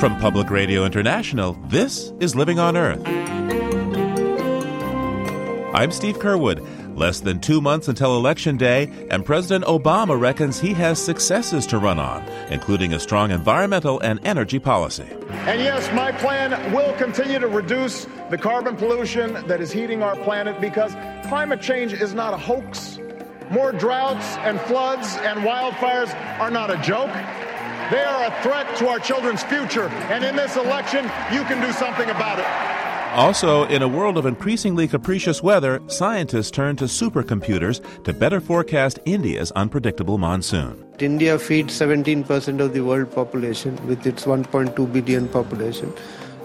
From Public Radio International, this is Living on Earth. I'm Steve Curwood. Less than two months until Election Day, and President Obama reckons he has successes to run on, including a strong environmental and energy policy. And yes, my plan will continue to reduce the carbon pollution that is heating our planet because climate change is not a hoax. More droughts and floods and wildfires are not a joke. They are a threat to our children's future. And in this election, you can do something about it. Also, in a world of increasingly capricious weather, scientists turn to supercomputers to better forecast India's unpredictable monsoon. India feeds 17% of the world population with its 1.2 billion population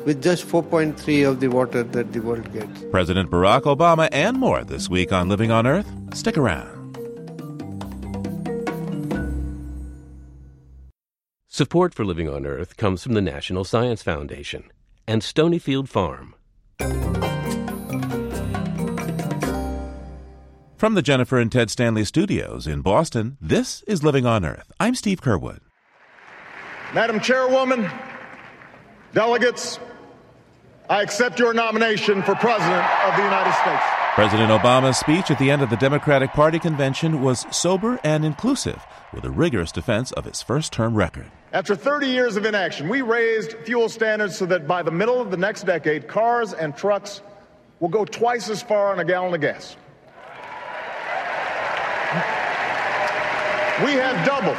with just 4.3 of the water that the world gets. President Barack Obama and more this week on Living on Earth. Stick around. Support for Living on Earth comes from the National Science Foundation and Stonyfield Farm. From the Jennifer and Ted Stanley studios in Boston, this is Living on Earth. I'm Steve Curwood. Madam Chairwoman, delegates, I accept your nomination for President of the United States. President Obama's speech at the end of the Democratic Party convention was sober and inclusive, with a rigorous defense of his first term record. After 30 years of inaction, we raised fuel standards so that by the middle of the next decade, cars and trucks will go twice as far on a gallon of gas. We have doubled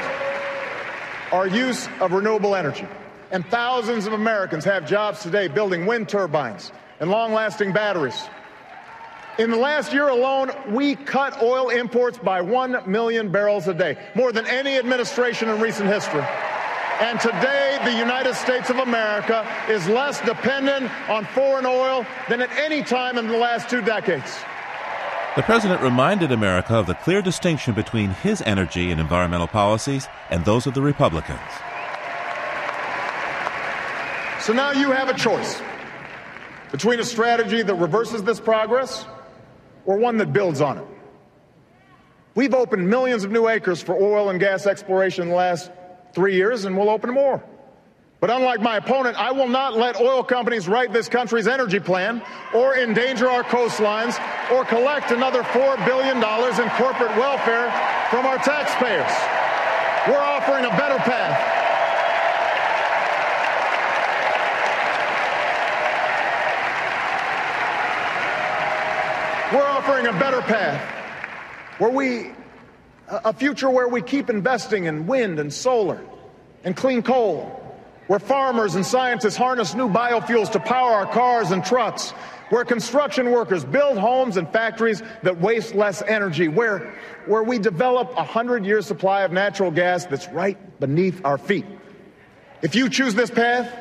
our use of renewable energy, and thousands of Americans have jobs today building wind turbines and long lasting batteries. In the last year alone, we cut oil imports by 1 million barrels a day, more than any administration in recent history. And today, the United States of America is less dependent on foreign oil than at any time in the last two decades. The president reminded America of the clear distinction between his energy and environmental policies and those of the Republicans. So now you have a choice between a strategy that reverses this progress or one that builds on it. We've opened millions of new acres for oil and gas exploration in the last three years, and we'll open more. But unlike my opponent, I will not let oil companies write this country's energy plan or endanger our coastlines or collect another $4 billion in corporate welfare from our taxpayers. We're offering a better path. We're offering a better path where we, a future where we keep investing in wind and solar and clean coal, where farmers and scientists harness new biofuels to power our cars and trucks, where construction workers build homes and factories that waste less energy, where, where we develop a hundred year supply of natural gas that's right beneath our feet. If you choose this path,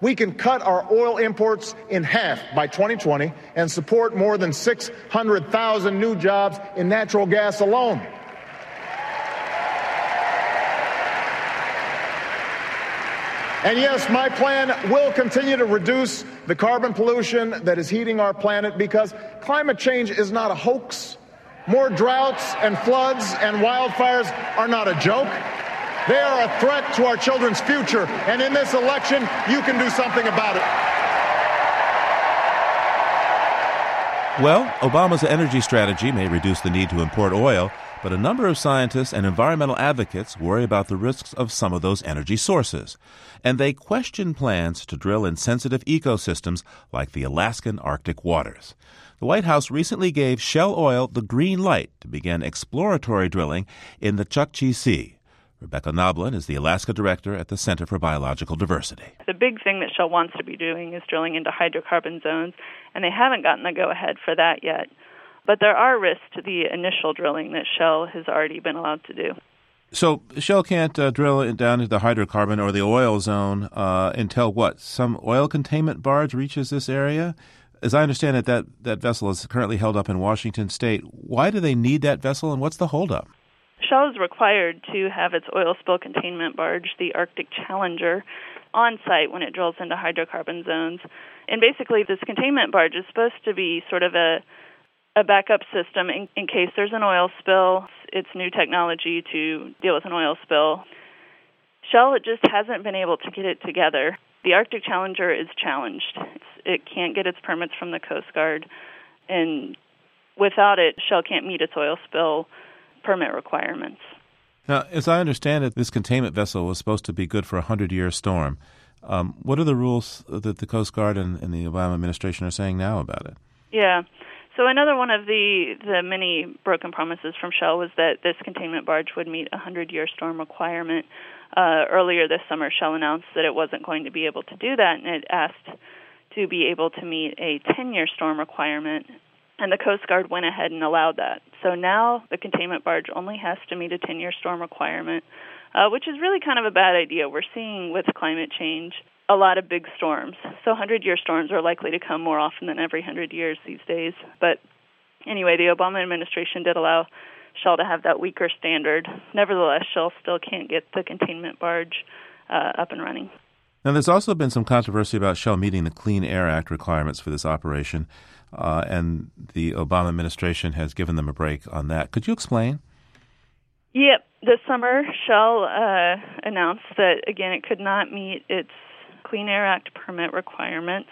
we can cut our oil imports in half by 2020 and support more than 600,000 new jobs in natural gas alone. And yes, my plan will continue to reduce the carbon pollution that is heating our planet because climate change is not a hoax. More droughts and floods and wildfires are not a joke. They are a threat to our children's future. And in this election, you can do something about it. Well, Obama's energy strategy may reduce the need to import oil, but a number of scientists and environmental advocates worry about the risks of some of those energy sources. And they question plans to drill in sensitive ecosystems like the Alaskan Arctic waters. The White House recently gave Shell Oil the green light to begin exploratory drilling in the Chukchi Sea. Rebecca Noblin is the Alaska director at the Center for Biological Diversity. The big thing that Shell wants to be doing is drilling into hydrocarbon zones, and they haven't gotten the go ahead for that yet. But there are risks to the initial drilling that Shell has already been allowed to do. So Shell can't uh, drill down into the hydrocarbon or the oil zone uh, until what? Some oil containment barge reaches this area? As I understand it, that, that vessel is currently held up in Washington State. Why do they need that vessel, and what's the holdup? Shell is required to have its oil spill containment barge, the Arctic Challenger, on site when it drills into hydrocarbon zones. And basically, this containment barge is supposed to be sort of a a backup system in, in case there's an oil spill. It's new technology to deal with an oil spill. Shell it just hasn't been able to get it together. The Arctic Challenger is challenged. It's, it can't get its permits from the Coast Guard, and without it, Shell can't meet its oil spill permit requirements. Now, as I understand it, this containment vessel was supposed to be good for a 100 year storm. Um, what are the rules that the Coast Guard and, and, the Obama administration are saying now about it? Yeah. So another one of the the many broken promises from Shell was that this containment barge would meet a 100-year storm requirement. Uh, earlier this summer, Shell announced that it wasn't going to be able to do that, and it asked to be able to meet a 10-year storm requirement. And the Coast Guard went ahead and allowed that. So now the containment barge only has to meet a 10-year storm requirement, uh, which is really kind of a bad idea. We're seeing with climate change a lot of big storms. So 100 year storms are likely to come more often than every 100 years these days. But anyway, the Obama administration did allow Shell to have that weaker standard. Nevertheless, Shell still can't get the containment barge uh, up and running. Now, there's also been some controversy about Shell meeting the Clean Air Act requirements for this operation, uh, and the Obama administration has given them a break on that. Could you explain? Yep. This summer, Shell uh, announced that, again, it could not meet its Clean Air Act permit requirements,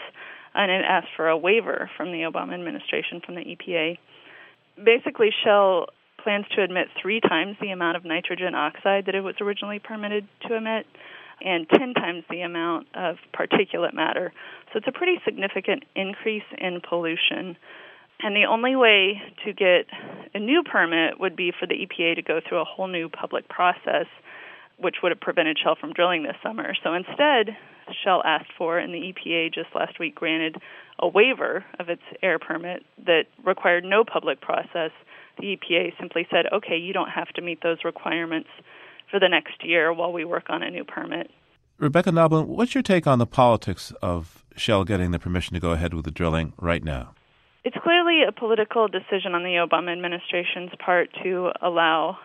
and it asked for a waiver from the Obama administration, from the EPA. Basically, Shell plans to emit three times the amount of nitrogen oxide that it was originally permitted to emit and 10 times the amount of particulate matter. So it's a pretty significant increase in pollution. And the only way to get a new permit would be for the EPA to go through a whole new public process, which would have prevented Shell from drilling this summer. So instead, Shell asked for, and the EPA just last week granted a waiver of its air permit that required no public process. The EPA simply said, okay, you don't have to meet those requirements for the next year while we work on a new permit. Rebecca Noblin, what's your take on the politics of Shell getting the permission to go ahead with the drilling right now? It's clearly a political decision on the Obama administration's part to allow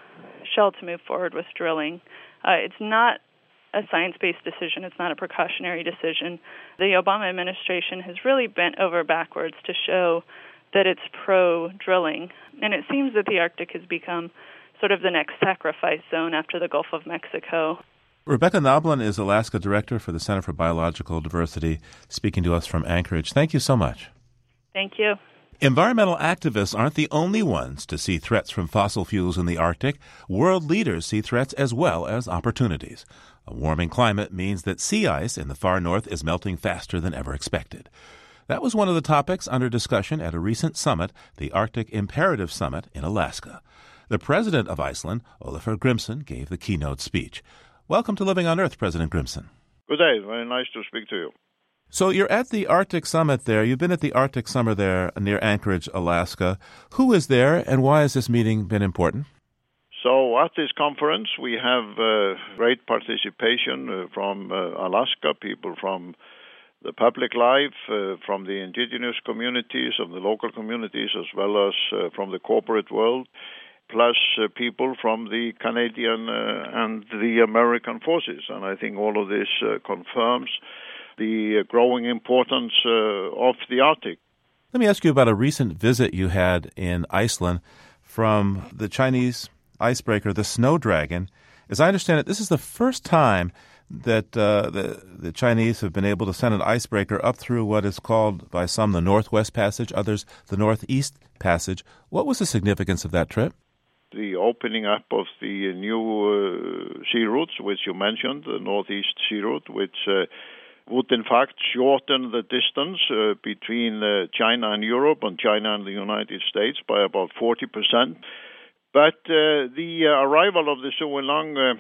Shell to move forward with drilling. Uh, it's not a science based decision, it's not a precautionary decision. The Obama administration has really bent over backwards to show that it's pro drilling, and it seems that the Arctic has become sort of the next sacrifice zone after the Gulf of Mexico. Rebecca Noblin is Alaska Director for the Center for Biological Diversity, speaking to us from Anchorage. Thank you so much. Thank you. Environmental activists aren't the only ones to see threats from fossil fuels in the Arctic. World leaders see threats as well as opportunities. A warming climate means that sea ice in the far north is melting faster than ever expected. That was one of the topics under discussion at a recent summit, the Arctic Imperative Summit in Alaska. The president of Iceland, Olafur Grimsson, gave the keynote speech. Welcome to Living on Earth, President Grimsson. Good day. Very nice to speak to you. So you're at the Arctic Summit there. You've been at the Arctic Summit there near Anchorage, Alaska. Who is there, and why has this meeting been important? So at this conference, we have uh, great participation uh, from uh, Alaska, people from the public life, uh, from the indigenous communities, of the local communities, as well as uh, from the corporate world, plus uh, people from the Canadian and the American forces. And I think all of this confirms the growing importance of the Arctic. Let me ask you about a recent visit you had in Iceland from the Chinese icebreaker, the Snow Dragon. As I understand it, this is the first time that uh, the, the Chinese have been able to send an icebreaker up through what is called by some the Northwest Passage, others the Northeast Passage. What was the significance of that trip? The opening up of the new uh, sea routes, which you mentioned, the Northeast Sea Route, which uh, would in fact shorten the distance uh, between uh, China and Europe and China and the United States by about 40 percent but uh, the uh, arrival of the Xuelong uh,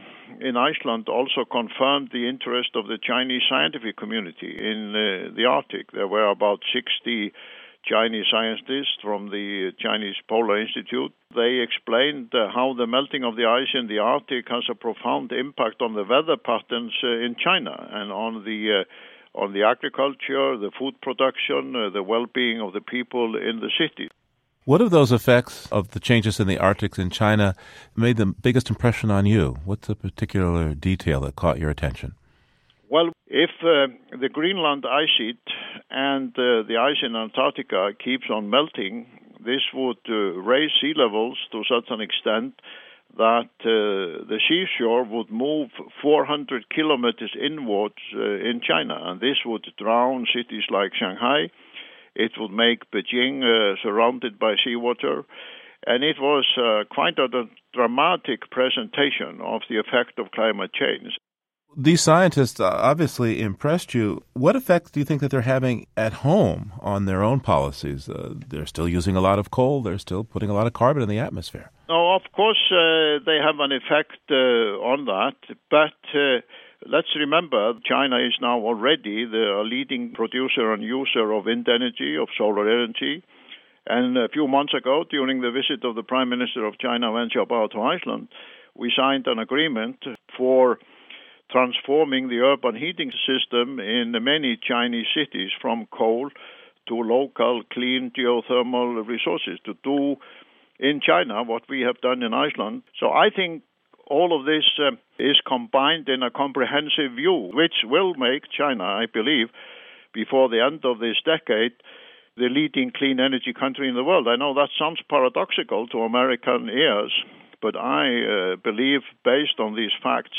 in Iceland also confirmed the interest of the Chinese scientific community in uh, the Arctic. There were about 60 Chinese scientists from the Chinese Polar Institute. They explained uh, how the melting of the ice in the Arctic has a profound impact on the weather patterns uh, in China and on the on the agriculture, the food production, the well-being of the people in the city. What of those effects of the changes in the Arctic in China made the biggest impression on you? What's a particular detail that caught your attention? Well, if uh, the Greenland ice sheet and uh, the ice in Antarctica keeps on melting, this would uh, raise sea levels to such an extent that uh, the seashore would move 400 kilometers inwards uh, in China, and this would drown cities like Shanghai. It would make Beijing uh, surrounded by seawater, and it was quite a dramatic presentation of the effect of climate change. These scientists uh, obviously impressed you. What effect do you think that they're having at home on their own policies? Uh, they're still using a lot of coal. They're still putting a lot of carbon in the atmosphere. No, of course uh, they have an effect uh, on that, but uh, let's remember China is now already the leading producer and user of wind energy, of solar energy. And a few months ago, during the visit of the Prime Minister of China, Wen Jiabao, to Iceland, we signed an agreement for transforming the urban heating system in many Chinese cities from coal to local clean geothermal resources to do in China what we have done in Iceland. So I think all of this uh, is combined in a comprehensive view, which will make China, I believe, before the end of this decade, the leading clean energy country in the world. I know that sounds paradoxical to American ears, but I uh, believe, based on these facts,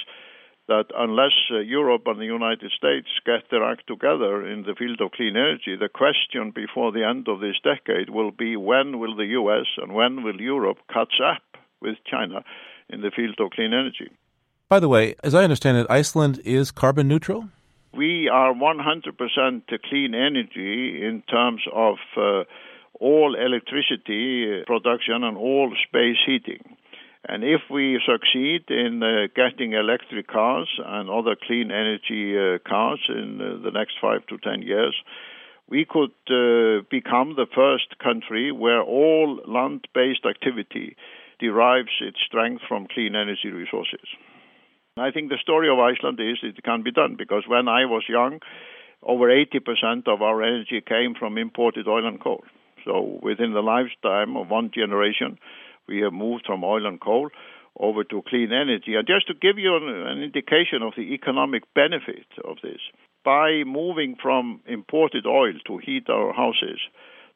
that unless uh, Europe and the United States get their act together in the field of clean energy, the question before the end of this decade will be when will the US and when will Europe catch up with China in the field of clean energy? By the way, as I understand it, Iceland is carbon neutral? We are 100% clean energy in terms of uh, all electricity production and all space heating. And if we succeed in uh, getting electric cars and other clean energy uh, cars in uh, the next five to ten years, we could uh, become the first country where all land based activity derives its strength from clean energy resources. I think the story of Iceland is it can be done because when I was young, over 80% of our energy came from imported oil and coal. So within the lifetime of one generation, we have moved from oil and coal over to clean energy. And just to give you an, an indication of the economic benefit of this, by moving from imported oil to heat our houses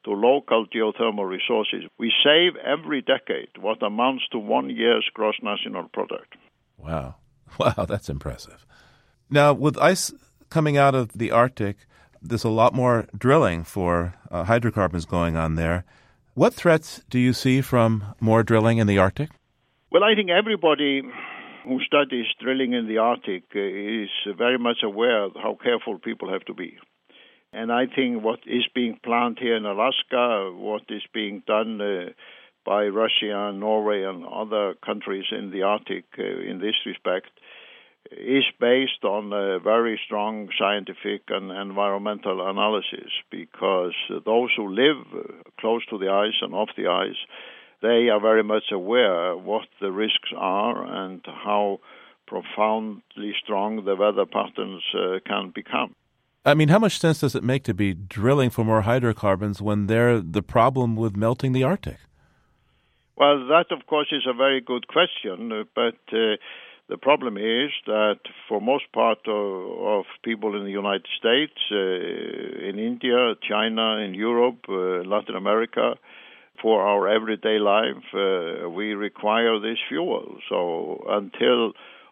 to local geothermal resources, we save every decade what amounts to one year's gross national product. Wow. Wow, that's impressive. Now, with ice coming out of the Arctic, there's a lot more drilling for uh, hydrocarbons going on there. What threats do you see from more drilling in the Arctic? Well, I think everybody who studies drilling in the Arctic uh, is very much aware of how careful people have to be. And I think what is being planned here in Alaska, what is being done uh, by Russia, Norway, and other countries in the Arctic uh, in this respect, is based on a very strong scientific and environmental analysis because those who live close to the ice and off the ice they are very much aware what the risks are and how profoundly strong the weather patterns uh, can become. I mean, how much sense does it make to be drilling for more hydrocarbons when they're the problem with melting the Arctic? Well, that, of course, is a very good question, but uh, the problem is that for most part of, of people in the United States, uh, in India, China, in Europe, uh, Latin America, for our everyday life, uh, we require this fuel. So until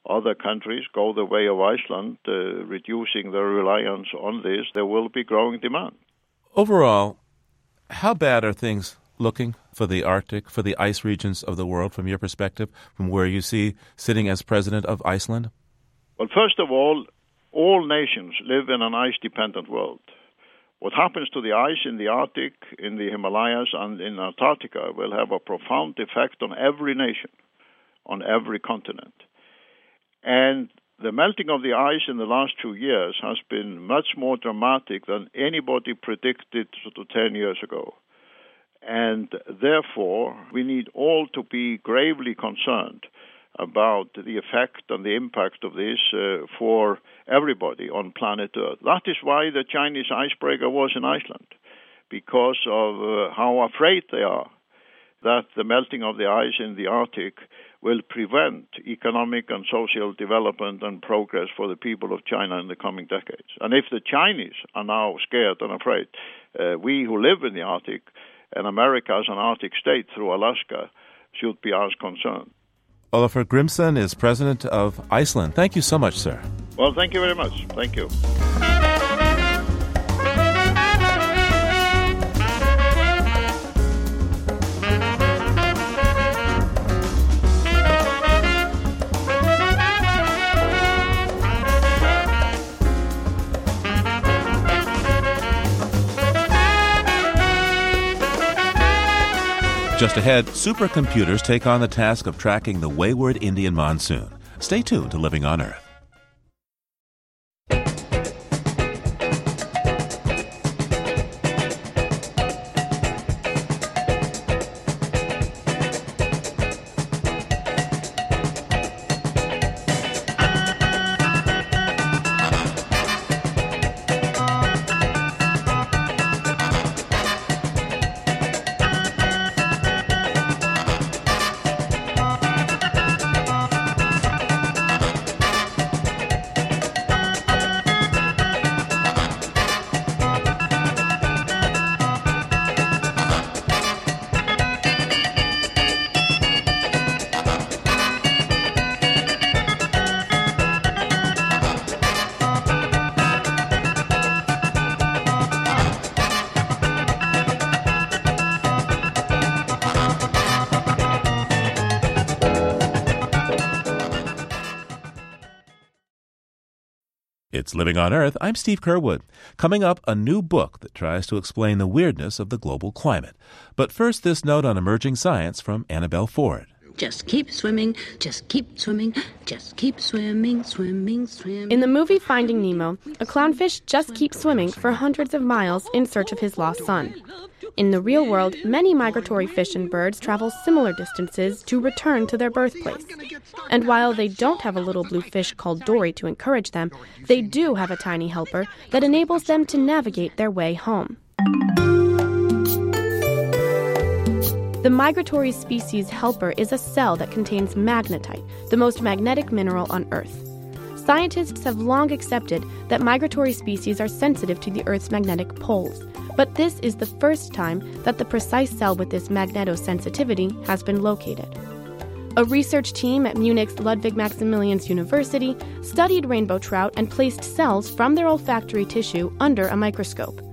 other countries go the way of Iceland, uh, reducing their reliance on this, there will be growing demand. Overall, how bad are things looking for the Arctic, for the ice regions of the world from your perspective, from where you see sitting as president of Iceland? Well, first of all, all nations live in an ice dependent world. What happens to the ice in the Arctic, in the Himalayas, and in Antarctica will have a profound effect on every nation, on every continent. And the melting of the ice in the last two years has been much more dramatic than anybody predicted sort of 10 years ago. And therefore, we need all to be gravely concerned about the effect and the impact of this uh, for everybody on planet Earth. That is why the Chinese icebreaker was in Iceland, because of uh, how afraid they are that the melting of the ice in the Arctic will prevent economic and social development and progress for the people of China in the coming decades. And if the Chinese are now scared and afraid, uh, we who live in the Arctic and America as an Arctic state through Alaska should be as concerned. Olafur Grimsson is president of Iceland. Thank you so much, sir. Well, thank you very much. Thank you. Just ahead, supercomputers take on the task of tracking the wayward Indian monsoon. Stay tuned to Living on Earth. Living on Earth. I'm Steve Curwood. Coming up, a new book that tries to explain the weirdness of the global climate. But first, this note on emerging science from Annabelle Ford. Just keep swimming, just keep swimming, just keep swimming, swimming, swimming. In the movie Finding Nemo, a clownfish just keeps swimming for hundreds of miles in search of his lost son. In the real world, many migratory fish and birds travel similar distances to return to their birthplace. And while they don't have a little blue fish called Dory to encourage them, they do have a tiny helper that enables them to navigate their way home. The migratory species helper is a cell that contains magnetite, the most magnetic mineral on Earth. Scientists have long accepted that migratory species are sensitive to the Earth's magnetic poles, but this is the first time that the precise cell with this magnetosensitivity has been located. A research team at Munich's Ludwig Maximilians University studied rainbow trout and placed cells from their olfactory tissue under a microscope.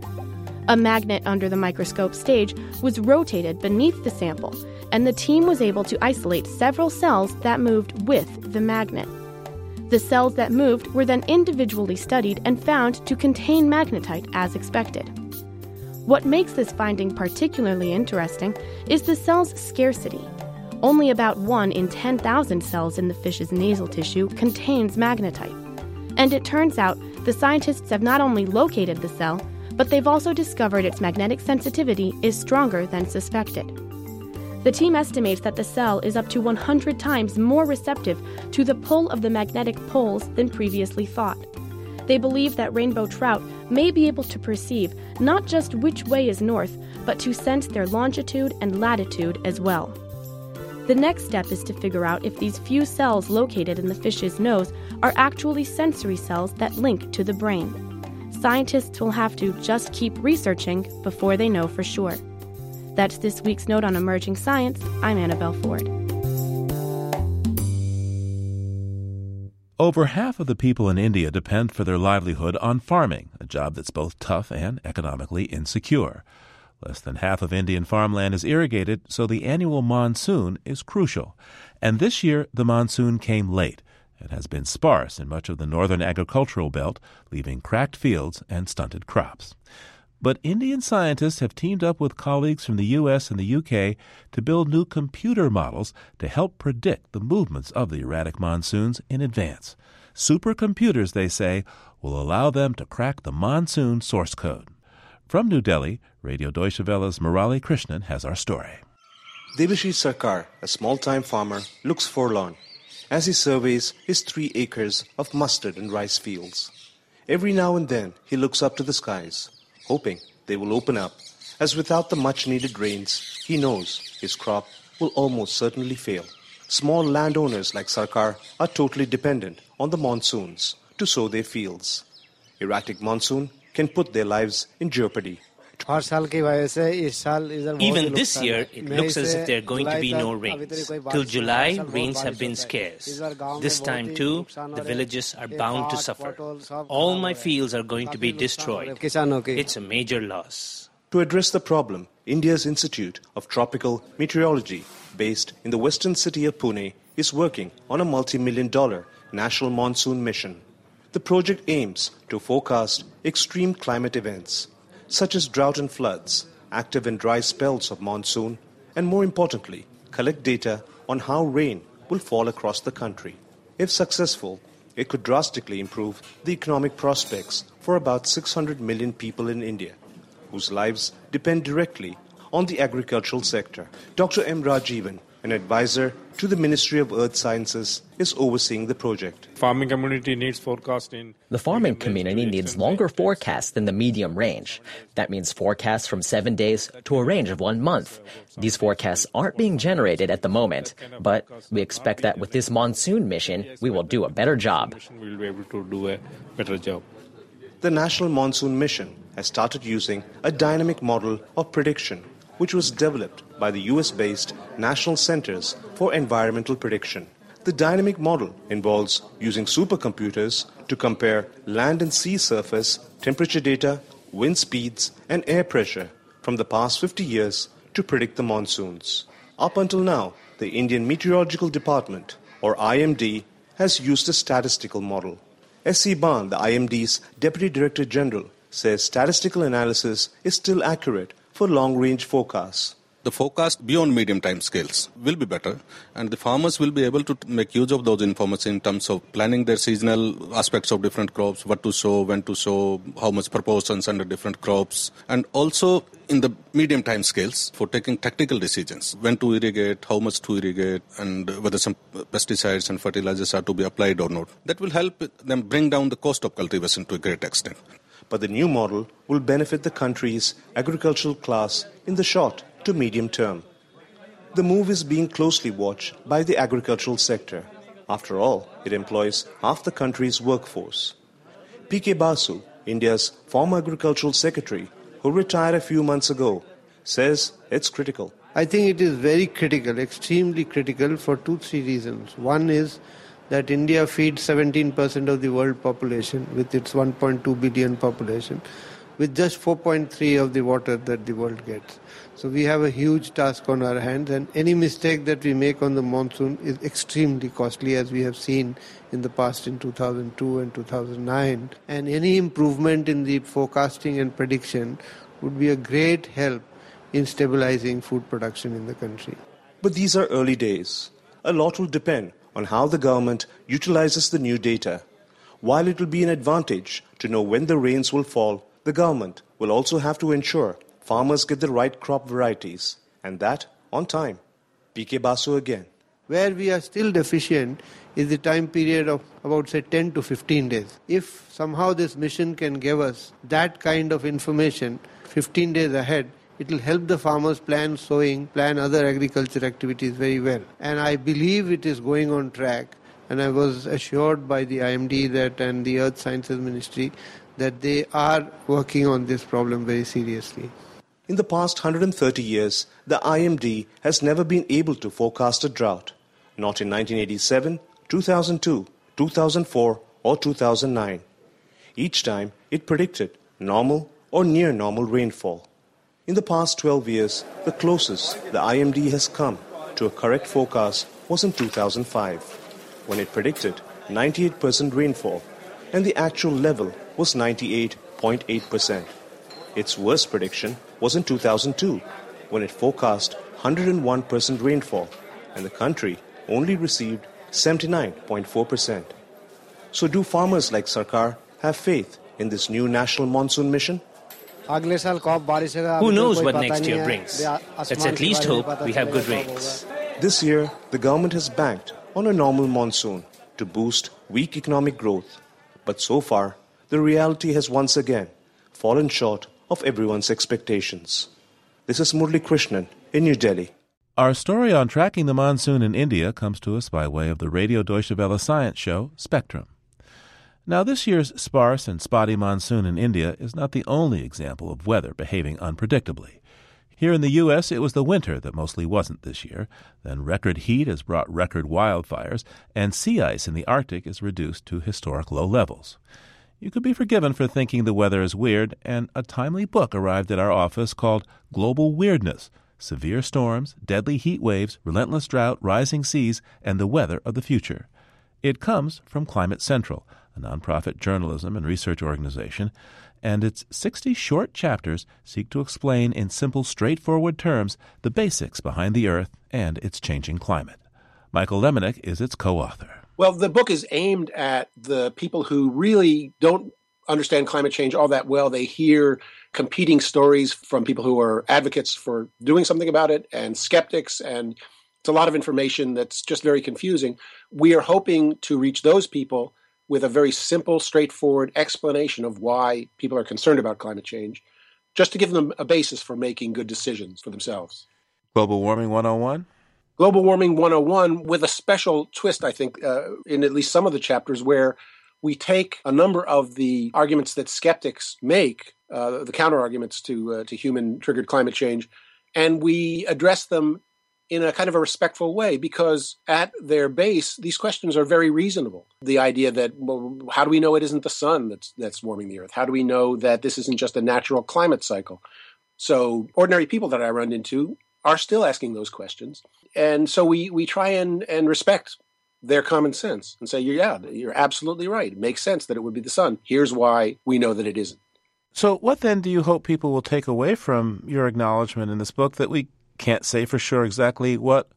A magnet under the microscope stage was rotated beneath the sample, and the team was able to isolate several cells that moved with the magnet. The cells that moved were then individually studied and found to contain magnetite as expected. What makes this finding particularly interesting is the cell's scarcity. Only about 1 in 10,000 cells in the fish's nasal tissue contains magnetite. And it turns out the scientists have not only located the cell, but they've also discovered its magnetic sensitivity is stronger than suspected. The team estimates that the cell is up to 100 times more receptive to the pull of the magnetic poles than previously thought. They believe that rainbow trout may be able to perceive not just which way is north, but to sense their longitude and latitude as well. The next step is to figure out if these few cells located in the fish's nose are actually sensory cells that link to the brain. Scientists will have to just keep researching before they know for sure. That's this week's note on emerging science. I'm Annabelle Ford. Over half of the people in India depend for their livelihood on farming, a job that's both tough and economically insecure. Less than half of Indian farmland is irrigated, so the annual monsoon is crucial. And this year, the monsoon came late and has been sparse in much of the northern agricultural belt, leaving cracked fields and stunted crops. But Indian scientists have teamed up with colleagues from the U.S. and the U.K. to build new computer models to help predict the movements of the erratic monsoons in advance. Supercomputers, they say, will allow them to crack the monsoon source code. From New Delhi, Radio Deutsche Welle's Murali Krishnan has our story. Debashish Sarkar, a small time farmer, looks forlorn as he surveys his three acres of mustard and rice fields. Every now and then he looks up to the skies hoping they will open up, as without the much needed rains, he knows his crop will almost certainly fail. Small landowners like Sarkar are totally dependent on the monsoons to sow their fields. Erratic monsoon can put their lives in jeopardy. Even this year, it looks as if there are going to be no rains. Till July, rains have been scarce. This time, too, the villages are bound to suffer. All my fields are going to be destroyed. It's a major loss. To address the problem, India's Institute of Tropical Meteorology, based in the western city of Pune, is working on a multi million dollar national monsoon mission. The project aims to forecast extreme climate events, such as drought and floods, active and dry spells of monsoon, and more importantly, collect data on how rain will fall across the country. If successful, it could drastically improve the economic prospects for about 600 million people in India, whose lives depend directly on the agricultural sector. Dr. M. Rajeevan an advisor to the Ministry of Earth Sciences, is overseeing the project. Farming community needs forecasting. The farming community needs longer forecasts than the medium range. That means forecasts from seven days to a range of one month. These forecasts aren't being generated at the moment, but we expect that with this monsoon mission, we will do a better job. We'll be able to do a better job. The National Monsoon Mission has started using a dynamic model of prediction which was developed by the US based National Centers for Environmental Prediction. The dynamic model involves using supercomputers to compare land and sea surface temperature data, wind speeds, and air pressure from the past 50 years to predict the monsoons. Up until now, the Indian Meteorological Department, or IMD, has used a statistical model. S.C. Bhan, the IMD's Deputy Director General, says statistical analysis is still accurate for long range forecasts. The forecast beyond medium time scales will be better, and the farmers will be able to make use of those information in terms of planning their seasonal aspects of different crops, what to sow, when to sow, how much proportions under different crops, and also in the medium time scales for taking tactical decisions when to irrigate, how much to irrigate, and whether some pesticides and fertilizers are to be applied or not. That will help them bring down the cost of cultivation to a great extent but the new model will benefit the country's agricultural class in the short to medium term. The move is being closely watched by the agricultural sector. After all, it employs half the country's workforce. P.K. Basu, India's former agricultural secretary, who retired a few months ago, says it's critical. I think it is very critical, extremely critical for two, three reasons. One is that India feeds 17% of the world population with its 1.2 billion population with just 4.3 of the water that the world gets. So we have a huge task on our hands and any mistake that we make on the monsoon is extremely costly as we have seen in the past in 2002 and 2009 and any improvement in the forecasting and prediction would be a great help in stabilizing food production in the country. But these are early days. A lot will depend on how the government utilizes the new data. While it will be an advantage to know when the rains will fall, the government will also have to ensure farmers get the right crop varieties, and that on time. PK Basu again. Where we are still deficient is the time period of about say 10 to 15 days. If somehow this mission can give us that kind of information 15 days ahead, it will help the farmers plan sowing, plan other agriculture activities very well. And I believe it is going on track. And I was assured by the IMD that and the Earth Sciences Ministry that they are working on this problem very seriously. In the past 130 years, the IMD has never been able to forecast a drought. Not in 1987, 2002, 2004, or 2009. Each time, it predicted normal or near normal rainfall. In the past 12 years, the closest the IMD has come to a correct forecast was in 2005, when it predicted 98% rainfall, and the actual level was 98.8%. Its worst prediction was in 2002, when it forecast 101% rainfall, and the country only received 79.4%. So, do farmers like Sarkar have faith in this new national monsoon mission? Who knows what next year brings? Let's at least hope we have good rains. This year, the government has banked on a normal monsoon to boost weak economic growth. But so far, the reality has once again fallen short of everyone's expectations. This is Murali Krishnan in New Delhi. Our story on tracking the monsoon in India comes to us by way of the Radio Deutsche Welle science show, Spectrum. Now, this year's sparse and spotty monsoon in India is not the only example of weather behaving unpredictably. Here in the U.S., it was the winter that mostly wasn't this year. Then record heat has brought record wildfires, and sea ice in the Arctic is reduced to historic low levels. You could be forgiven for thinking the weather is weird, and a timely book arrived at our office called Global Weirdness Severe Storms, Deadly Heat Waves, Relentless Drought, Rising Seas, and the Weather of the Future. It comes from Climate Central a nonprofit journalism and research organization, and its 60 short chapters seek to explain in simple, straightforward terms the basics behind the Earth and its changing climate. Michael Lemonick is its co author. Well, the book is aimed at the people who really don't understand climate change all that well. They hear competing stories from people who are advocates for doing something about it and skeptics, and it's a lot of information that's just very confusing. We are hoping to reach those people with a very simple, straightforward explanation of why people are concerned about climate change, just to give them a basis for making good decisions for themselves. Global Warming 101? Global Warming 101 with a special twist, I think, uh, in at least some of the chapters where we take a number of the arguments that skeptics make, uh, the counter arguments to, uh, to human triggered climate change, and we address them in a kind of a respectful way because at their base these questions are very reasonable. The idea that well how do we know it isn't the sun that's that's warming the earth? How do we know that this isn't just a natural climate cycle? So ordinary people that i run into are still asking those questions. And so we we try and and respect their common sense and say yeah you're absolutely right. It makes sense that it would be the sun. Here's why we know that it isn't. So, what then do you hope people will take away from your acknowledgement in this book that we can't say for sure exactly what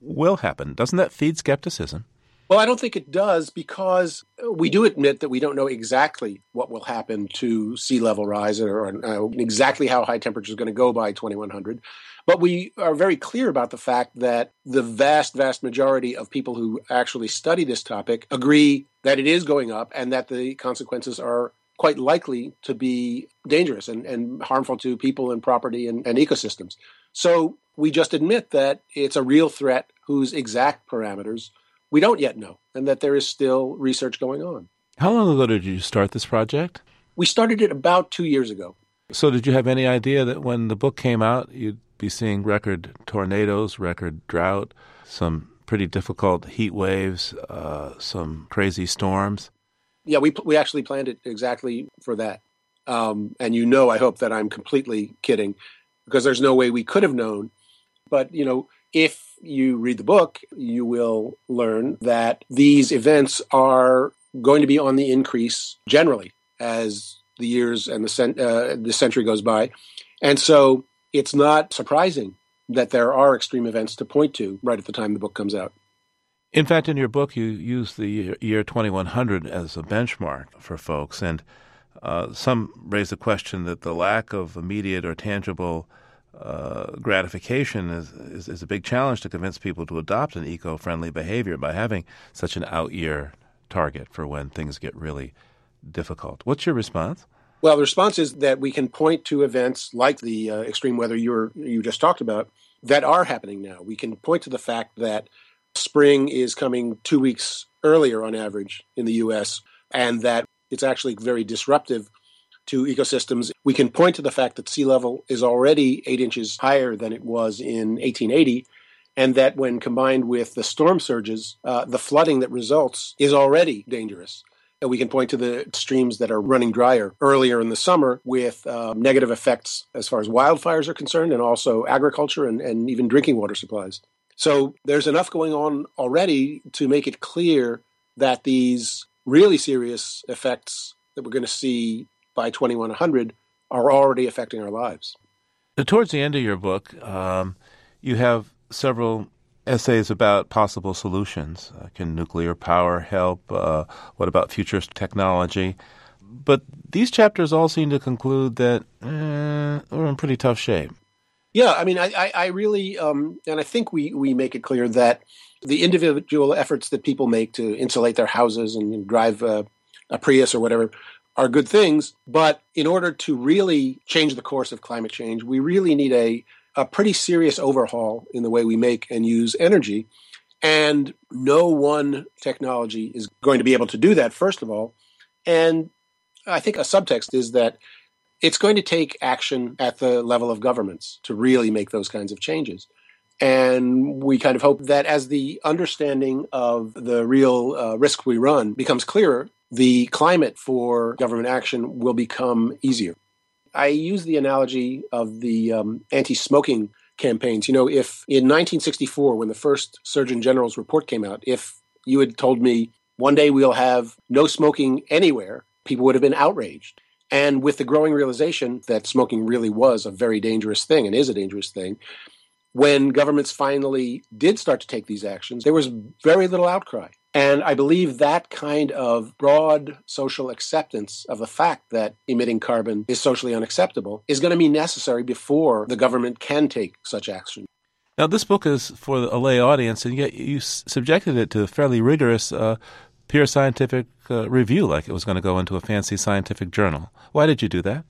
will happen. Doesn't that feed skepticism? Well, I don't think it does because we do admit that we don't know exactly what will happen to sea level rise or uh, exactly how high temperature is going to go by 2100. But we are very clear about the fact that the vast, vast majority of people who actually study this topic agree that it is going up and that the consequences are quite likely to be dangerous and, and harmful to people and property and, and ecosystems. So we just admit that it's a real threat whose exact parameters we don't yet know, and that there is still research going on. How long ago did you start this project? We started it about two years ago. So, did you have any idea that when the book came out, you'd be seeing record tornadoes, record drought, some pretty difficult heat waves, uh, some crazy storms? Yeah, we we actually planned it exactly for that. Um, and you know, I hope that I'm completely kidding because there's no way we could have known but, you know, if you read the book, you will learn that these events are going to be on the increase generally as the years and the, cent- uh, the century goes by. And so it's not surprising that there are extreme events to point to right at the time the book comes out. In fact, in your book, you use the year 2100 as a benchmark for folks. And uh, some raise the question that the lack of immediate or tangible uh, gratification is, is, is a big challenge to convince people to adopt an eco-friendly behavior by having such an out-year target for when things get really difficult. What's your response? Well, the response is that we can point to events like the uh, extreme weather you were, you just talked about that are happening now. We can point to the fact that spring is coming two weeks earlier on average in the U.S. and that it's actually very disruptive to ecosystems. We can point to the fact that sea level is already eight inches higher than it was in 1880, and that when combined with the storm surges, uh, the flooding that results is already dangerous. And we can point to the streams that are running drier earlier in the summer with um, negative effects as far as wildfires are concerned and also agriculture and, and even drinking water supplies. So there's enough going on already to make it clear that these really serious effects that we're going to see by 2100 are already affecting our lives. Towards the end of your book, um, you have several essays about possible solutions. Uh, can nuclear power help? Uh, what about future technology? But these chapters all seem to conclude that eh, we're in pretty tough shape. Yeah, I mean, I, I, I really, um, and I think we, we make it clear that the individual efforts that people make to insulate their houses and drive a Prius or whatever are good things. But in order to really change the course of climate change, we really need a, a pretty serious overhaul in the way we make and use energy. And no one technology is going to be able to do that, first of all. And I think a subtext is that it's going to take action at the level of governments to really make those kinds of changes. And we kind of hope that as the understanding of the real uh, risk we run becomes clearer, the climate for government action will become easier. I use the analogy of the um, anti smoking campaigns. You know, if in 1964, when the first Surgeon General's report came out, if you had told me one day we'll have no smoking anywhere, people would have been outraged. And with the growing realization that smoking really was a very dangerous thing and is a dangerous thing, when governments finally did start to take these actions, there was very little outcry. And I believe that kind of broad social acceptance of the fact that emitting carbon is socially unacceptable is going to be necessary before the government can take such action. Now, this book is for a lay audience, and yet you subjected it to fairly rigorous uh, peer scientific uh, review, like it was going to go into a fancy scientific journal. Why did you do that?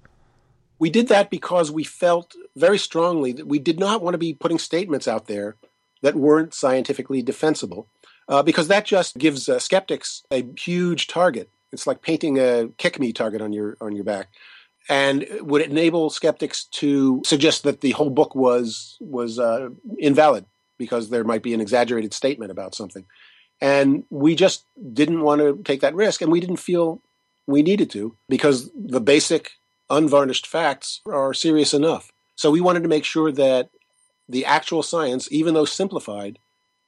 We did that because we felt very strongly that we did not want to be putting statements out there that weren't scientifically defensible, uh, because that just gives uh, skeptics a huge target. It's like painting a kick me target on your on your back, and would enable skeptics to suggest that the whole book was was uh, invalid because there might be an exaggerated statement about something. And we just didn't want to take that risk, and we didn't feel we needed to because the basic unvarnished facts are serious enough. So we wanted to make sure that the actual science, even though simplified,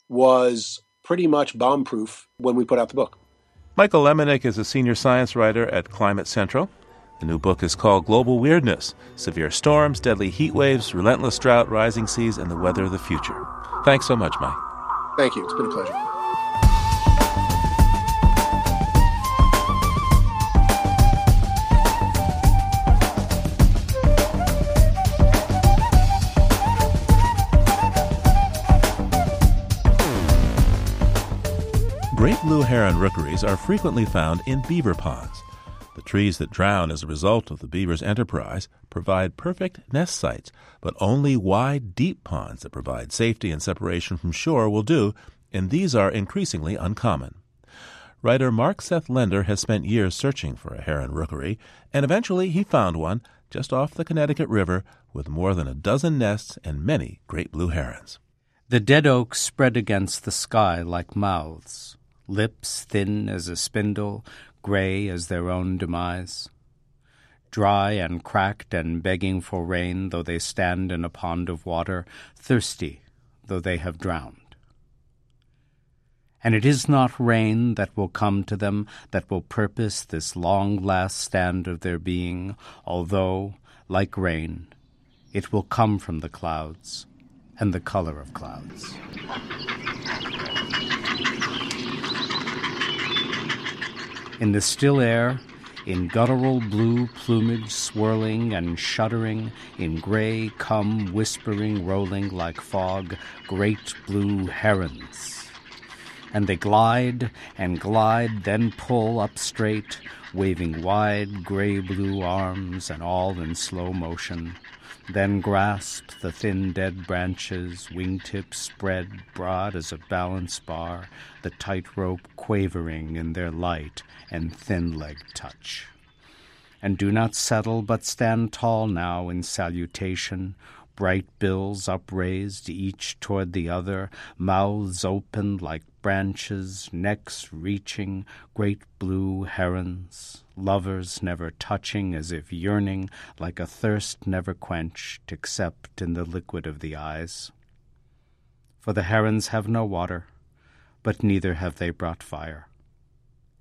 was pretty much bomb proof when we put out the book. Michael Lemonick is a senior science writer at Climate Central. The new book is called Global Weirdness Severe Storms, Deadly Heat Waves, Relentless Drought, Rising Seas, and the Weather of the Future. Thanks so much, Mike. Thank you. It's been a pleasure. Blue heron rookeries are frequently found in beaver ponds. The trees that drown as a result of the beaver's enterprise provide perfect nest sites, but only wide, deep ponds that provide safety and separation from shore will do, and these are increasingly uncommon. Writer Mark Seth Lender has spent years searching for a heron rookery, and eventually he found one just off the Connecticut River with more than a dozen nests and many great blue herons. The dead oaks spread against the sky like mouths lips thin as a spindle, grey as their own demise. Dry and cracked and begging for rain, though they stand in a pond of water, thirsty, though they have drowned. And it is not rain that will come to them that will purpose this long last stand of their being, although, like rain, it will come from the clouds and the color of clouds. In the still air, in guttural blue plumage swirling and shuddering, in gray come whispering, rolling like fog, great blue herons. And they glide and glide, then pull up straight, waving wide gray blue arms and all in slow motion, then grasp the thin dead branches, wingtips spread broad as a balance bar, the tightrope quavering in their light and thin legged touch. And do not settle, but stand tall now in salutation, bright bills upraised, each toward the other, mouths open like branches, necks reaching, great blue herons, lovers never touching as if yearning, like a thirst never quenched except in the liquid of the eyes. For the herons have no water, but neither have they brought fire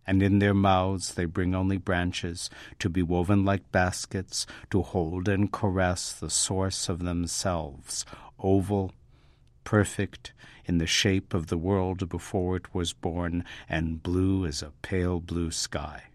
and in their mouths they bring only branches, to be woven like baskets, to hold and caress the source of themselves, oval, perfect, in the shape of the world before it was born, and blue as a pale blue sky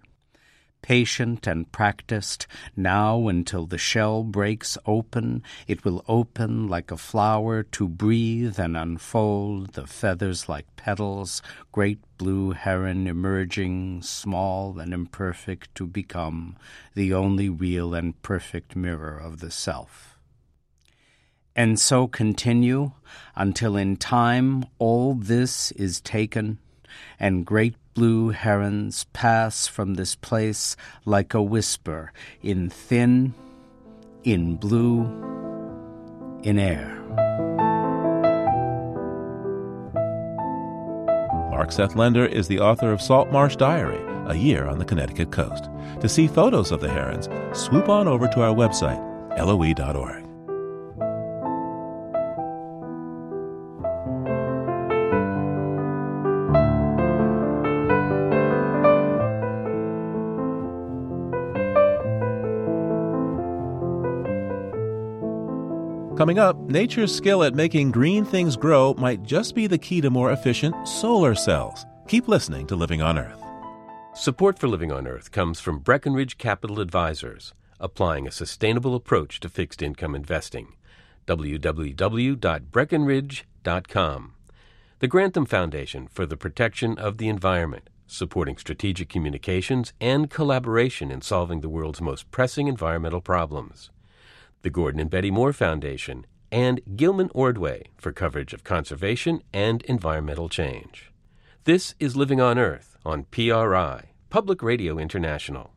patient and practiced, now until the shell breaks open, it will open like a flower to breathe and unfold the feathers like petals, great blue heron emerging, small and imperfect to become the only real and perfect mirror of the self. And so continue until in time all this is taken and great blue herons pass from this place like a whisper, in thin, in blue, in air. Mark Seth Lender is the author of Salt Marsh Diary, A Year on the Connecticut Coast. To see photos of the herons, swoop on over to our website, loe.org. Coming up, nature's skill at making green things grow might just be the key to more efficient solar cells. Keep listening to Living on Earth. Support for Living on Earth comes from Breckenridge Capital Advisors, applying a sustainable approach to fixed income investing. www.breckenridge.com. The Grantham Foundation for the Protection of the Environment, supporting strategic communications and collaboration in solving the world's most pressing environmental problems the Gordon and Betty Moore Foundation, and Gilman Ordway for coverage of conservation and environmental change. This is Living on Earth on PRI, Public Radio International.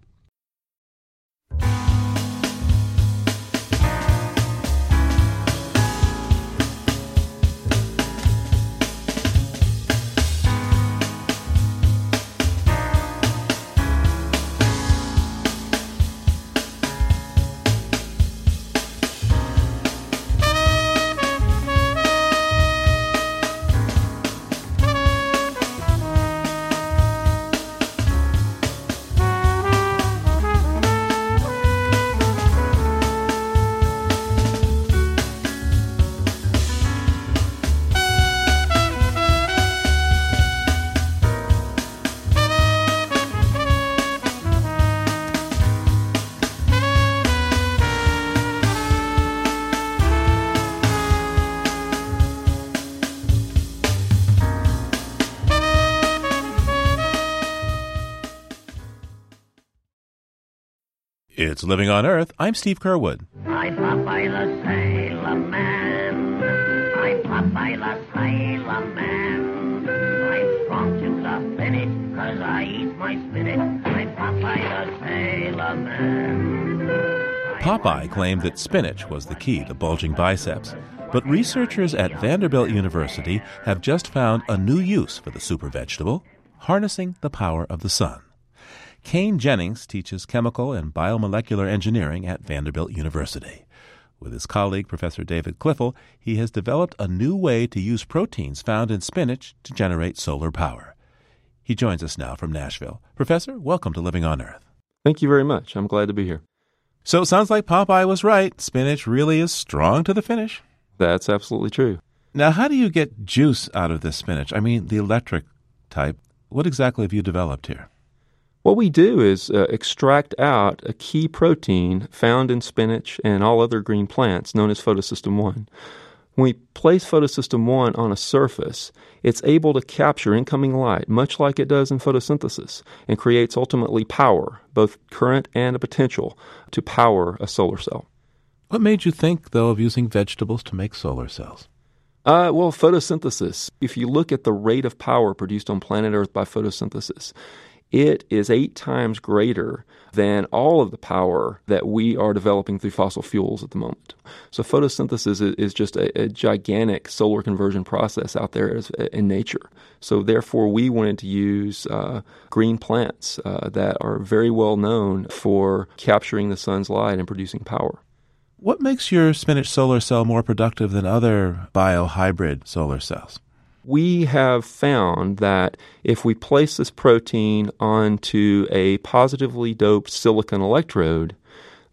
It's Living on Earth. I'm Steve Curwood. I Popeye the Sailor Man. I Popeye the Sailor Man. I'm strong to the finish, cause I eat my spinach. I'm Popeye the Sailor Man. Popeye claimed that spinach was the key to bulging biceps. But researchers at Vanderbilt University have just found a new use for the super vegetable harnessing the power of the sun. Kane Jennings teaches chemical and biomolecular engineering at Vanderbilt University. With his colleague, Professor David Cliffel, he has developed a new way to use proteins found in spinach to generate solar power. He joins us now from Nashville. Professor, welcome to Living on Earth. Thank you very much. I'm glad to be here. So it sounds like Popeye was right. Spinach really is strong to the finish. That's absolutely true. Now, how do you get juice out of this spinach? I mean, the electric type. What exactly have you developed here? What we do is uh, extract out a key protein found in spinach and all other green plants known as photosystem 1. When we place photosystem 1 on a surface, it's able to capture incoming light, much like it does in photosynthesis, and creates ultimately power, both current and a potential, to power a solar cell. What made you think, though, of using vegetables to make solar cells? Uh, well, photosynthesis. If you look at the rate of power produced on planet Earth by photosynthesis, it is eight times greater than all of the power that we are developing through fossil fuels at the moment. So photosynthesis is, just a, a, gigantic solar conversion process out there as, in nature. So therefore, we wanted to use uh, green plants uh, that are very well known for capturing the sun's light and producing power. What makes your spinach solar cell more productive than other biohybrid solar cells? We have found that if we place this protein onto a positively doped silicon electrode,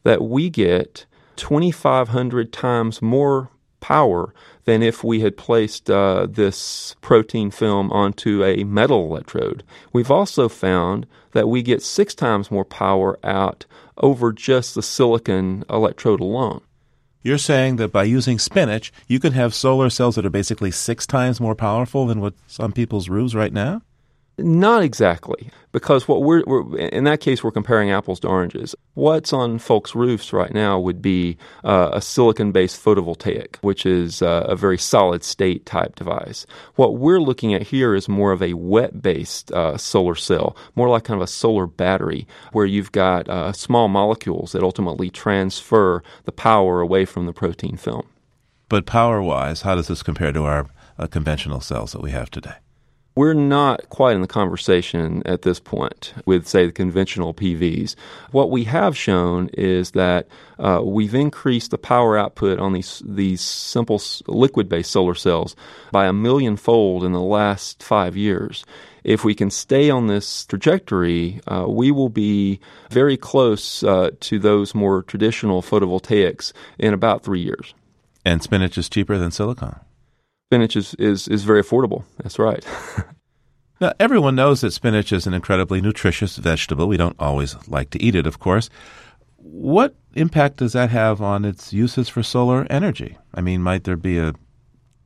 that we get 2,500 times more power than if we had placed uh, this protein film onto a metal electrode. We've also found that we get six times more power out over just the silicon electrode alone. You're saying that by using spinach, you can have solar cells that are basically six times more powerful than what's on people's roofs right now? Not exactly, because what we're, we're, in that case we're comparing apples to oranges. What's on folks' roofs right now would be uh, a silicon-based photovoltaic, which is uh, a very solid-state type device. What we're looking at here is more of a wet-based uh, solar cell, more like kind of a solar battery, where you've got uh, small molecules that ultimately transfer the power away from the protein film. But power-wise, how does this compare to our uh, conventional cells that we have today? We're not quite in the conversation at this point with, say, the conventional PVs. What we have shown is that uh, we've increased the power output on these these simple liquid-based solar cells by a million fold in the last five years. If we can stay on this trajectory, uh, we will be very close uh, to those more traditional photovoltaics in about three years. And spinach is cheaper than silicon spinach is, is, is very affordable. That's right. now, everyone knows that spinach is an incredibly nutritious vegetable. We don't always like to eat it, of course. What impact does that have on its uses for solar energy? I mean, might there be a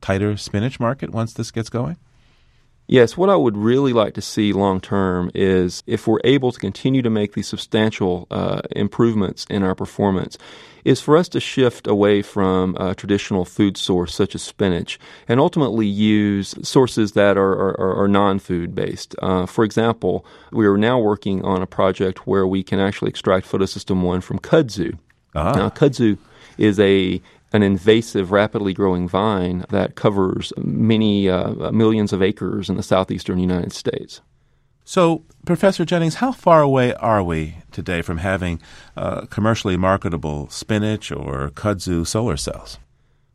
tighter spinach market once this gets going? Yes, what I would really like to see long term is if we're able to continue to make these substantial uh, improvements in our performance, is for us to shift away from a traditional food source such as spinach and ultimately use sources that are, are, are non food based. Uh, for example, we are now working on a project where we can actually extract photosystem 1 from kudzu. Ah. Now, kudzu is a an invasive, rapidly growing vine that covers many uh, millions of acres in the southeastern United States. So, Professor Jennings, how far away are we today from having uh, commercially marketable spinach or kudzu solar cells?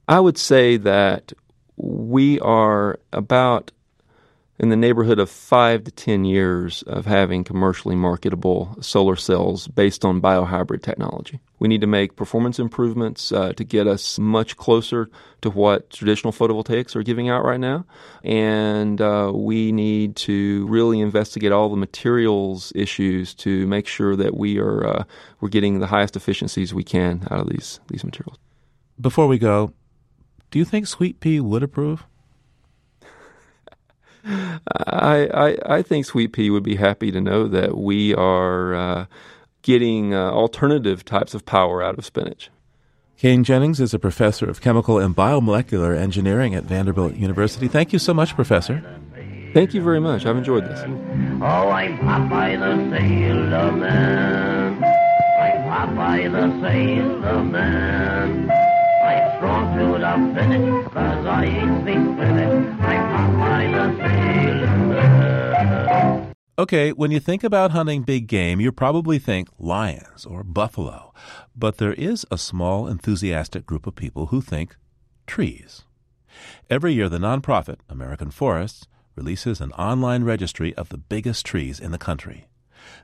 I would say that we are about in the neighborhood of five to 10 years of having commercially marketable solar cells based on biohybrid technology. We need to make performance improvements uh, to get us much closer to what traditional photovoltaics are giving out right now. And uh, we need to really investigate all the materials issues to make sure that we are uh, we're getting the highest efficiencies we can out of these, these materials. Before we go, do you think Sweet Pea would approve? I, I, I think Sweet Pea would be happy to know that we are uh, getting uh, alternative types of power out of spinach. Kane Jennings is a professor of chemical and biomolecular engineering at Vanderbilt University. Thank you so much, Professor. Thank you very much. I've enjoyed this. Oh, I'm Popeye the Sailor Man. I'm Popeye the Sailor Man. I'm strong to the finish, cause I eat me spinach. I'm Popeye the Okay, when you think about hunting big game, you probably think lions or buffalo. But there is a small, enthusiastic group of people who think trees. Every year, the nonprofit American Forests releases an online registry of the biggest trees in the country.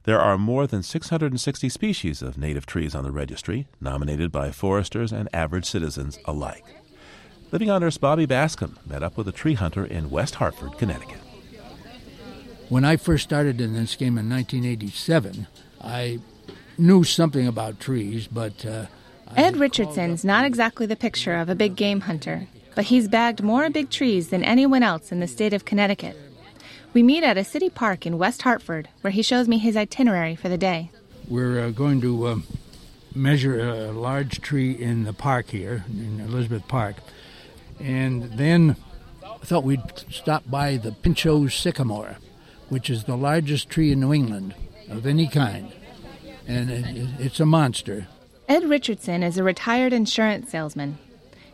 There are more than 660 species of native trees on the registry, nominated by foresters and average citizens alike. Living on Earth's Bobby Bascom met up with a tree hunter in West Hartford, Connecticut. When I first started in this game in 1987, I knew something about trees, but. Uh, Ed Richardson's not exactly the picture of a big game hunter, but he's bagged more big trees than anyone else in the state of Connecticut. We meet at a city park in West Hartford, where he shows me his itinerary for the day. We're uh, going to uh, measure a large tree in the park here, in Elizabeth Park, and then I thought we'd stop by the Pinchot sycamore which is the largest tree in New England of any kind. And it, it's a monster. Ed Richardson is a retired insurance salesman.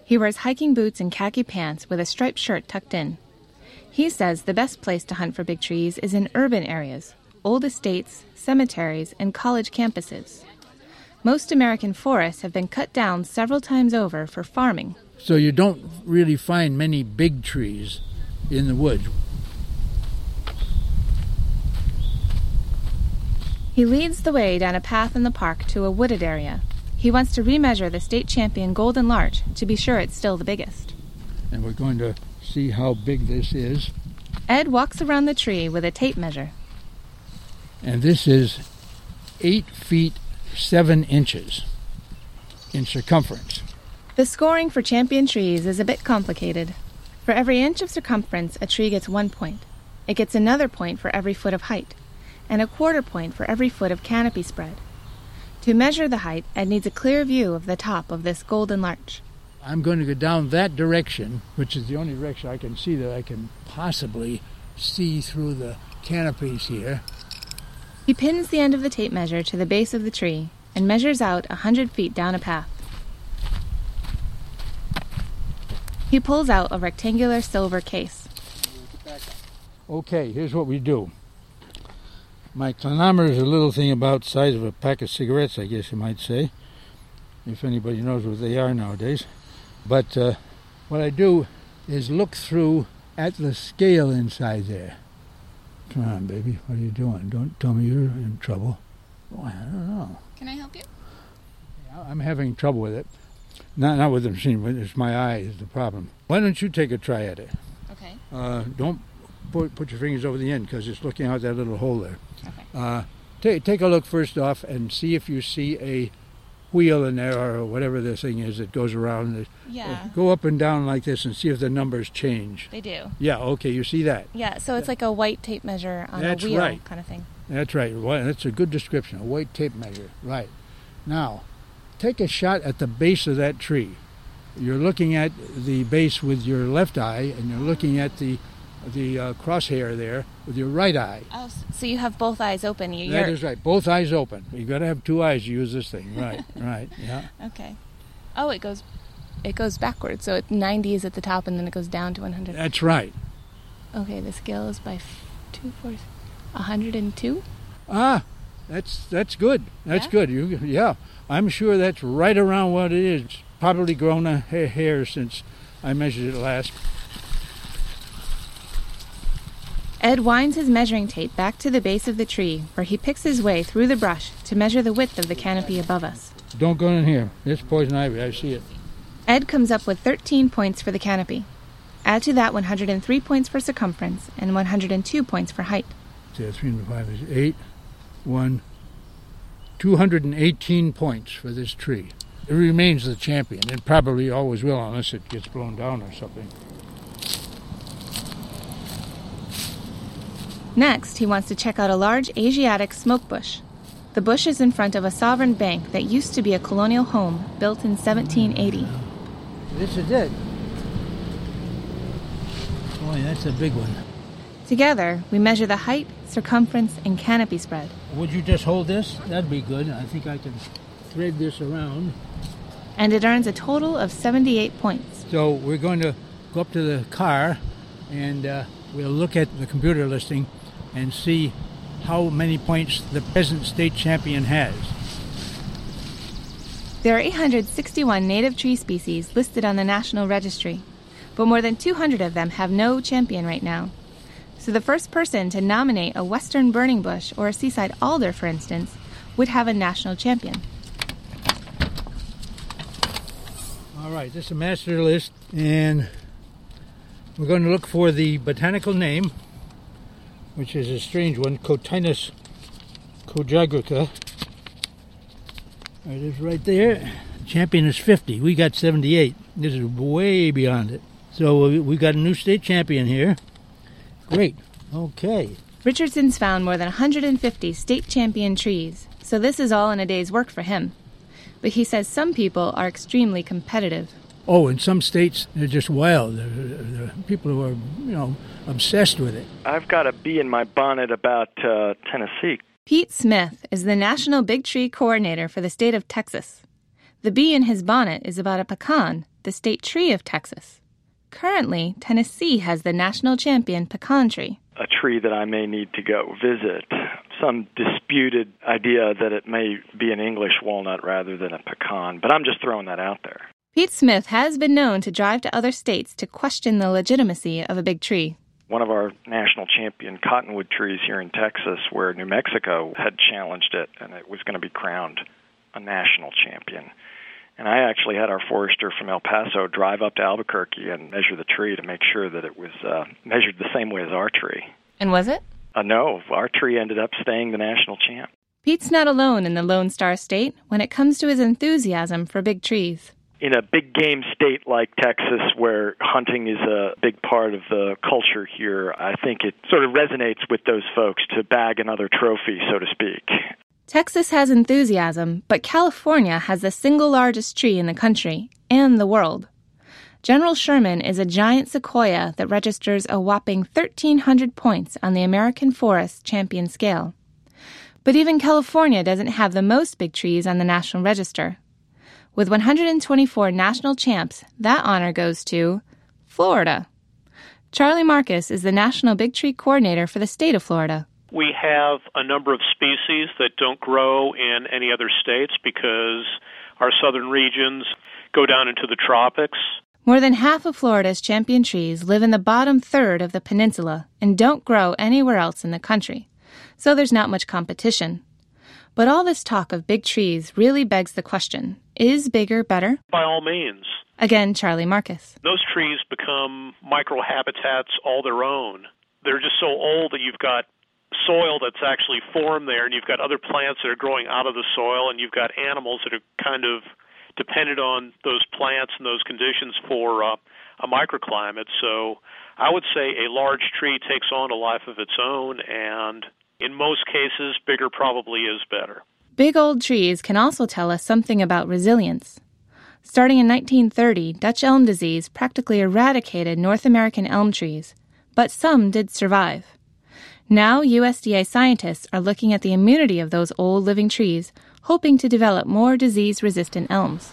He wears hiking boots and khaki pants with a striped shirt tucked in. He says the best place to hunt for big trees is in urban areas, old estates, cemeteries, and college campuses. Most American forests have been cut down several times over for farming. So you don't really find many big trees in the woods. He leads the way down a path in the park to a wooded area. He wants to remeasure the state champion golden larch to be sure it's still the biggest. And we're going to see how big this is. Ed walks around the tree with a tape measure. And this is eight feet seven inches in circumference. The scoring for champion trees is a bit complicated. For every inch of circumference, a tree gets one point. It gets another point for every foot of height, and a quarter point for every foot of canopy spread. To measure the height, Ed needs a clear view of the top of this golden larch. I'm going to go down that direction, which is the only direction I can see that I can possibly see through the canopies here. He pins the end of the tape measure to the base of the tree and measures out a hundred feet down a path. He pulls out a rectangular silver case. Okay, here's what we do. My clinometer is a little thing about the size of a pack of cigarettes, I guess you might say, if anybody knows what they are nowadays. But uh, what I do is look through at the scale inside there. Come on, baby, what are you doing? Don't tell me you're in trouble. Oh, I don't know. Can I help you? I'm having trouble with it. Not not with the machine, but it's my eye is the problem. Why don't you take a try at it? Okay. Uh, don't put, put your fingers over the end because it's looking out that little hole there. Okay. Uh, take take a look first off and see if you see a wheel in there or whatever this thing is that goes around. Yeah. Go up and down like this and see if the numbers change. They do. Yeah. Okay. You see that? Yeah, so it's like a white tape measure on That's a wheel right. kind of thing. That's right. Well, that's a good description. A white tape measure. Right. Now, take a shot at the base of that tree. You're looking at the base with your left eye, and you're looking at the the uh, crosshair there with your right eye. Oh, so you have both eyes open. You, That is right. Both eyes open. You got to have two eyes to use this thing. Right. right. Yeah. Okay. Oh, it goes, it goes backwards. So it, 90 is at the top, and then it goes down to 100. That's right. Okay, the scale is by f- two fours, 102. Ah, that's that's good. That's yeah. good. You yeah. I'm sure that's right around what it is. It's probably grown a hair since I measured it last. Ed winds his measuring tape back to the base of the tree, where he picks his way through the brush to measure the width of the canopy above us. Don't go in here. It's poison ivy. I see it. Ed comes up with 13 points for the canopy. Add to that 103 points for circumference and 102 points for height. Yeah, 3 and 5 is 8 won 218 points for this tree. It remains the champion. It probably always will unless it gets blown down or something. Next, he wants to check out a large Asiatic smoke bush. The bush is in front of a sovereign bank that used to be a colonial home built in 1780. This is it. Boy, that's a big one. Together, we measure the height, circumference, and canopy spread. Would you just hold this? That'd be good. I think I can thread this around. And it earns a total of 78 points. So we're going to go up to the car and uh, we'll look at the computer listing and see how many points the present state champion has. There are 861 native tree species listed on the National Registry, but more than 200 of them have no champion right now. So the first person to nominate a western burning bush or a seaside alder, for instance, would have a national champion. All right, this is a master list, and we're going to look for the botanical name, which is a strange one, Cotinus coggygria. It is right there. Champion is 50. We got 78. This is way beyond it. So we we got a new state champion here. Great. Okay. Richardson's found more than 150 state champion trees, so this is all in a day's work for him. But he says some people are extremely competitive. Oh, in some states, they're just wild. There there are people who are, you know, obsessed with it. I've got a bee in my bonnet about uh, Tennessee. Pete Smith is the National Big Tree Coordinator for the state of Texas. The bee in his bonnet is about a pecan, the state tree of Texas. Currently, Tennessee has the national champion pecan tree. A tree that I may need to go visit. Some disputed idea that it may be an English walnut rather than a pecan, but I'm just throwing that out there. Pete Smith has been known to drive to other states to question the legitimacy of a big tree. One of our national champion cottonwood trees here in Texas, where New Mexico had challenged it and it was going to be crowned a national champion. And I actually had our forester from El Paso drive up to Albuquerque and measure the tree to make sure that it was uh, measured the same way as our tree. And was it? Uh, no, our tree ended up staying the national champ. Pete's not alone in the Lone Star State when it comes to his enthusiasm for big trees. in a big game state like Texas, where hunting is a big part of the culture here, I think it sort of resonates with those folks to bag another trophy, so to speak. Texas has enthusiasm, but California has the single largest tree in the country and the world. General Sherman is a giant sequoia that registers a whopping 1,300 points on the American Forest Champion Scale. But even California doesn't have the most big trees on the National Register. With 124 national champs, that honor goes to Florida. Charlie Marcus is the National Big Tree Coordinator for the state of Florida. We have a number of species that don't grow in any other states because our southern regions go down into the tropics. More than half of Florida's champion trees live in the bottom third of the peninsula and don't grow anywhere else in the country, so there's not much competition. But all this talk of big trees really begs the question is bigger better? By all means. Again, Charlie Marcus. Those trees become microhabitats all their own. They're just so old that you've got soil that's actually formed there, and you've got other plants that are growing out of the soil, and you've got animals that are kind of dependent on those plants and those conditions for uh, a microclimate. So I would say a large tree takes on a life of its own, and in most cases, bigger probably is better. Big old trees can also tell us something about resilience. Starting in 1930, Dutch elm disease practically eradicated North American elm trees, but some did survive. Now, USDA scientists are looking at the immunity of those old living trees, hoping to develop more disease resistant elms.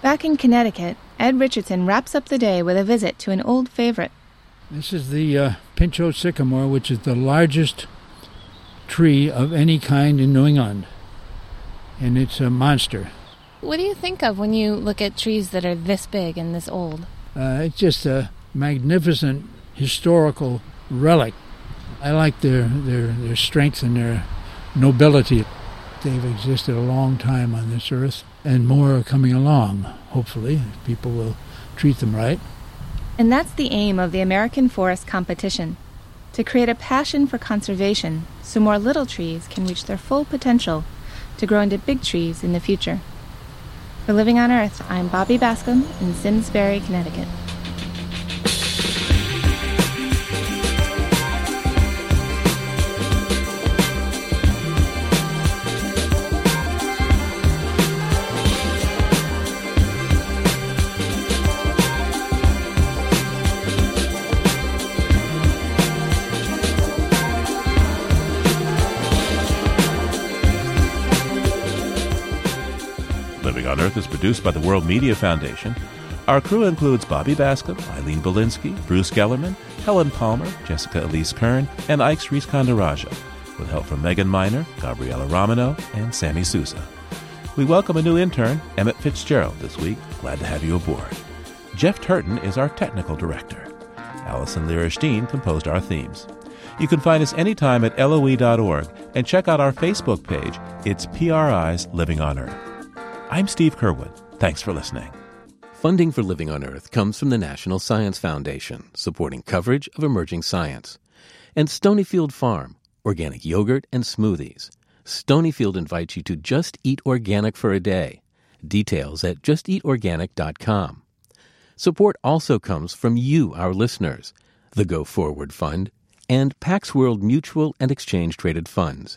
Back in Connecticut, Ed Richardson wraps up the day with a visit to an old favorite. This is the uh, Pinchot sycamore, which is the largest tree of any kind in New England, and it's a monster. What do you think of when you look at trees that are this big and this old? Uh, it's just a magnificent historical relic. I like their, their, their strength and their nobility. They've existed a long time on this earth, and more are coming along, hopefully. People will treat them right. And that's the aim of the American Forest Competition to create a passion for conservation so more little trees can reach their full potential to grow into big trees in the future. For Living on Earth, I'm Bobby Bascom in Simsbury, Connecticut. Produced by the World Media Foundation. Our crew includes Bobby Bascom, Eileen Bolinsky, Bruce Gellerman, Helen Palmer, Jessica Ilyse Kurn, and Ike Sriskandarajah, with help from Megan Miner, Gabriella Romano, and Sammy Sousa. We welcome a new intern, Emmett Fitzgerald, this week. Glad to have you aboard. Jeff Turton is our technical director. Allison Lirish Dean composed our themes. You can find us anytime at loe.org and check out our Facebook page. It's PRI's Living on Earth. I'm Steve Curwood. Thanks for listening. Funding for Living on Earth comes from the National Science Foundation, supporting coverage of emerging science, and Stonyfield Farm, organic yogurt and smoothies. Stonyfield invites you to just eat organic for a day. Details at justeatorganic.com. Support also comes from you, our listeners, the Go Forward Fund, and Pax World Mutual and Exchange Traded Funds